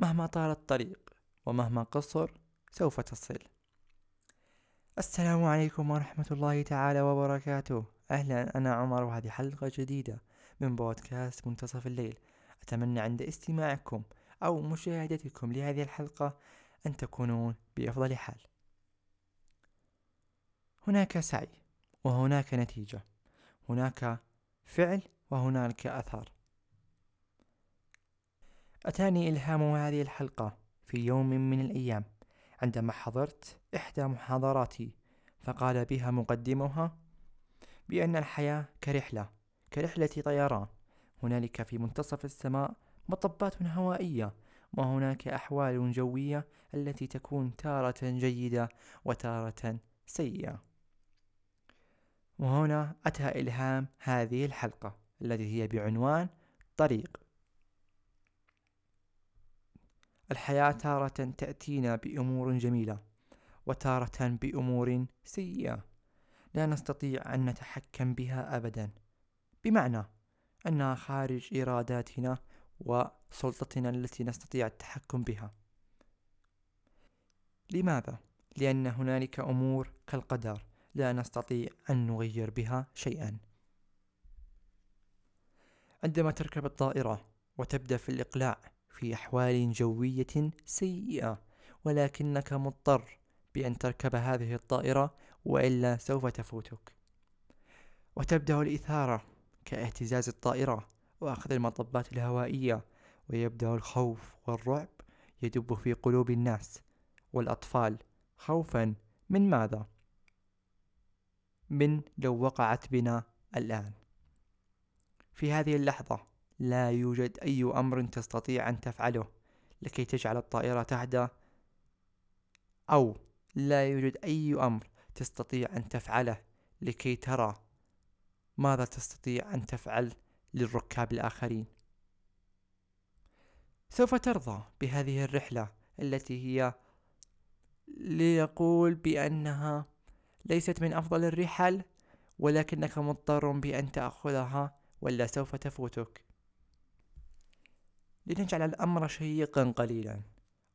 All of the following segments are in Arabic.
مهما طال الطريق ومهما قصر سوف تصل. السلام عليكم ورحمة الله تعالى وبركاته. أهلا أنا عمر وهذه حلقة جديدة من بودكاست منتصف الليل. أتمنى عند استماعكم أو مشاهدتكم لهذه الحلقة أن تكونون بأفضل حال. هناك سعي وهناك نتيجة. هناك فعل وهناك أثر. أتاني إلهام هذه الحلقة في يوم من الأيام عندما حضرت إحدى محاضراتي فقال بها مقدمها بأن الحياة كرحلة كرحلة طيران هنالك في منتصف السماء مطبات هوائية وهناك أحوال جوية التي تكون تارة جيدة وتارة سيئة. وهنا أتى إلهام هذه الحلقة التي هي بعنوان طريق. الحياة تارة تأتينا بأمور جميلة وتارة بأمور سيئة. لا نستطيع أن نتحكم بها أبدا. بمعنى أنها خارج إراداتنا وسلطتنا التي نستطيع التحكم بها. لماذا؟ لأن هنالك أمور كالقدر لا نستطيع أن نغير بها شيئا. عندما تركب الطائرة وتبدأ في الإقلاع في أحوال جوية سيئة ولكنك مضطر بأن تركب هذه الطائرة وإلا سوف تفوتك. وتبدأ الإثارة كاهتزاز الطائرة وأخذ المطبات الهوائية ويبدأ الخوف والرعب يدب في قلوب الناس والأطفال. خوفا من ماذا؟ من لو وقعت بنا الآن. في هذه اللحظة لا يوجد أي أمر تستطيع أن تفعله لكي تجعل الطائرة تهدى أو لا يوجد أي أمر تستطيع أن تفعله لكي ترى ماذا تستطيع أن تفعل للركاب الآخرين. سوف ترضى بهذه الرحلة التي هي ليقول بأنها ليست من أفضل الرحل ولكنك مضطر بأن تأخذها ولا سوف تفوتك. لنجعل الأمر شيقا قليلا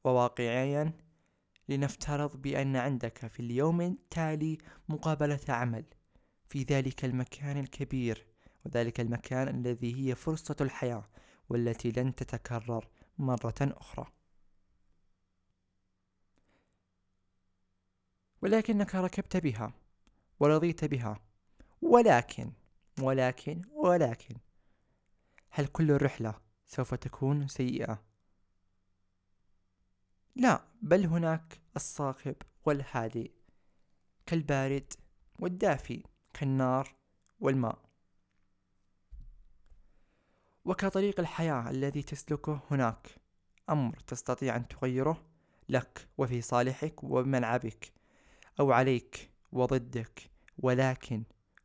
وواقعيا لنفترض بأن عندك في اليوم التالي مقابلة عمل في ذلك المكان الكبير وذلك المكان الذي هي فرصة الحياة والتي لن تتكرر مرة أخرى. ولكنك ركبت بها ورضيت بها. ولكن ولكن ولكن هل كل الرحلة سوف تكون سيئة. لا بل هناك الصاخب والهادئ كالبارد والدافي كالنار والماء. وكطريق الحياة الذي تسلكه هناك أمر تستطيع أن تغيره لك وفي صالحك وبملعبك أو عليك وضدك. ولكن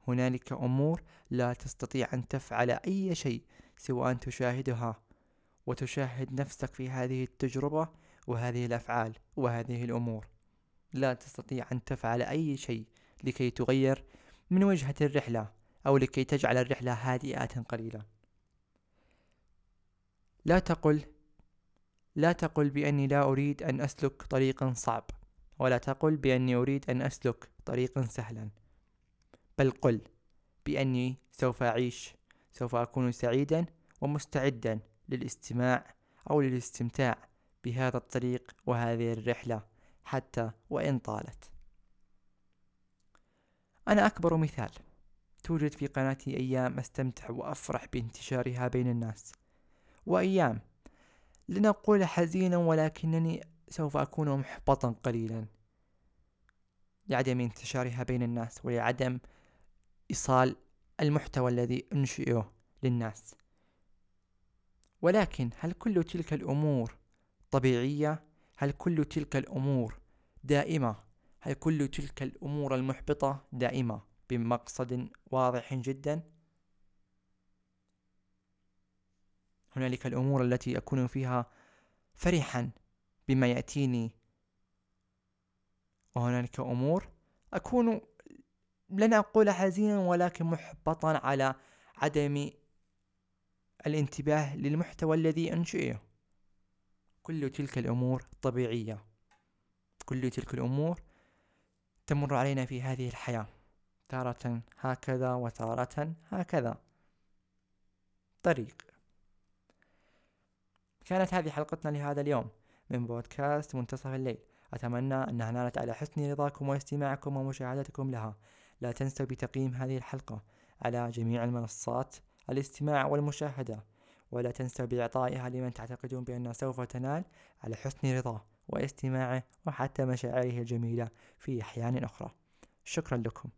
هنالك أمور لا تستطيع أن تفعل أي شيء سوى أن تشاهدها وتشاهد نفسك في هذه التجربة وهذه الأفعال وهذه الأمور. لا تستطيع أن تفعل أي شيء لكي تغير من وجهة الرحلة أو لكي تجعل الرحلة هادئة قليلا. لا تقل لا تقل بأني لا أريد أن أسلك طريقا صعب ولا تقل بأني أريد أن أسلك طريقا سهلا. بل قل بأني سوف أعيش سوف أكون سعيدا ومستعدا للاستماع أو للاستمتاع بهذا الطريق وهذه الرحلة حتى وإن طالت. أنا أكبر مثال. توجد في قناتي أيام أستمتع وأفرح بانتشارها بين الناس. وأيام لنقول حزينا ولكنني سوف أكون محبطا قليلا. لعدم انتشارها بين الناس ولعدم إيصال المحتوى الذي أنشئه للناس ولكن هل كل تلك الأمور طبيعية؟ هل كل تلك الأمور دائمة؟ هل كل تلك الأمور المحبطة دائمة بمقصد واضح جدا؟ هنالك الأمور التي أكون فيها فرحا بما يأتيني وهنالك أمور أكون لن أقول حزينا ولكن محبطا على عدم الانتباه للمحتوى الذي أنشئه. كل تلك الأمور طبيعية. كل تلك الأمور تمر علينا في هذه الحياة. تارة هكذا وتارة هكذا. طريق. كانت هذه حلقتنا لهذا اليوم من بودكاست منتصف الليل. أتمنى أنها نالت على حسن رضاكم واستماعكم ومشاهدتكم لها. لا تنسوا بتقييم هذه الحلقة على جميع المنصات الاستماع والمشاهدة ولا تنسوا بإعطائها لمن تعتقدون بأنها سوف تنال على حسن رضاه واستماعه وحتى مشاعره الجميلة في أحيان أخرى. شكرا لكم.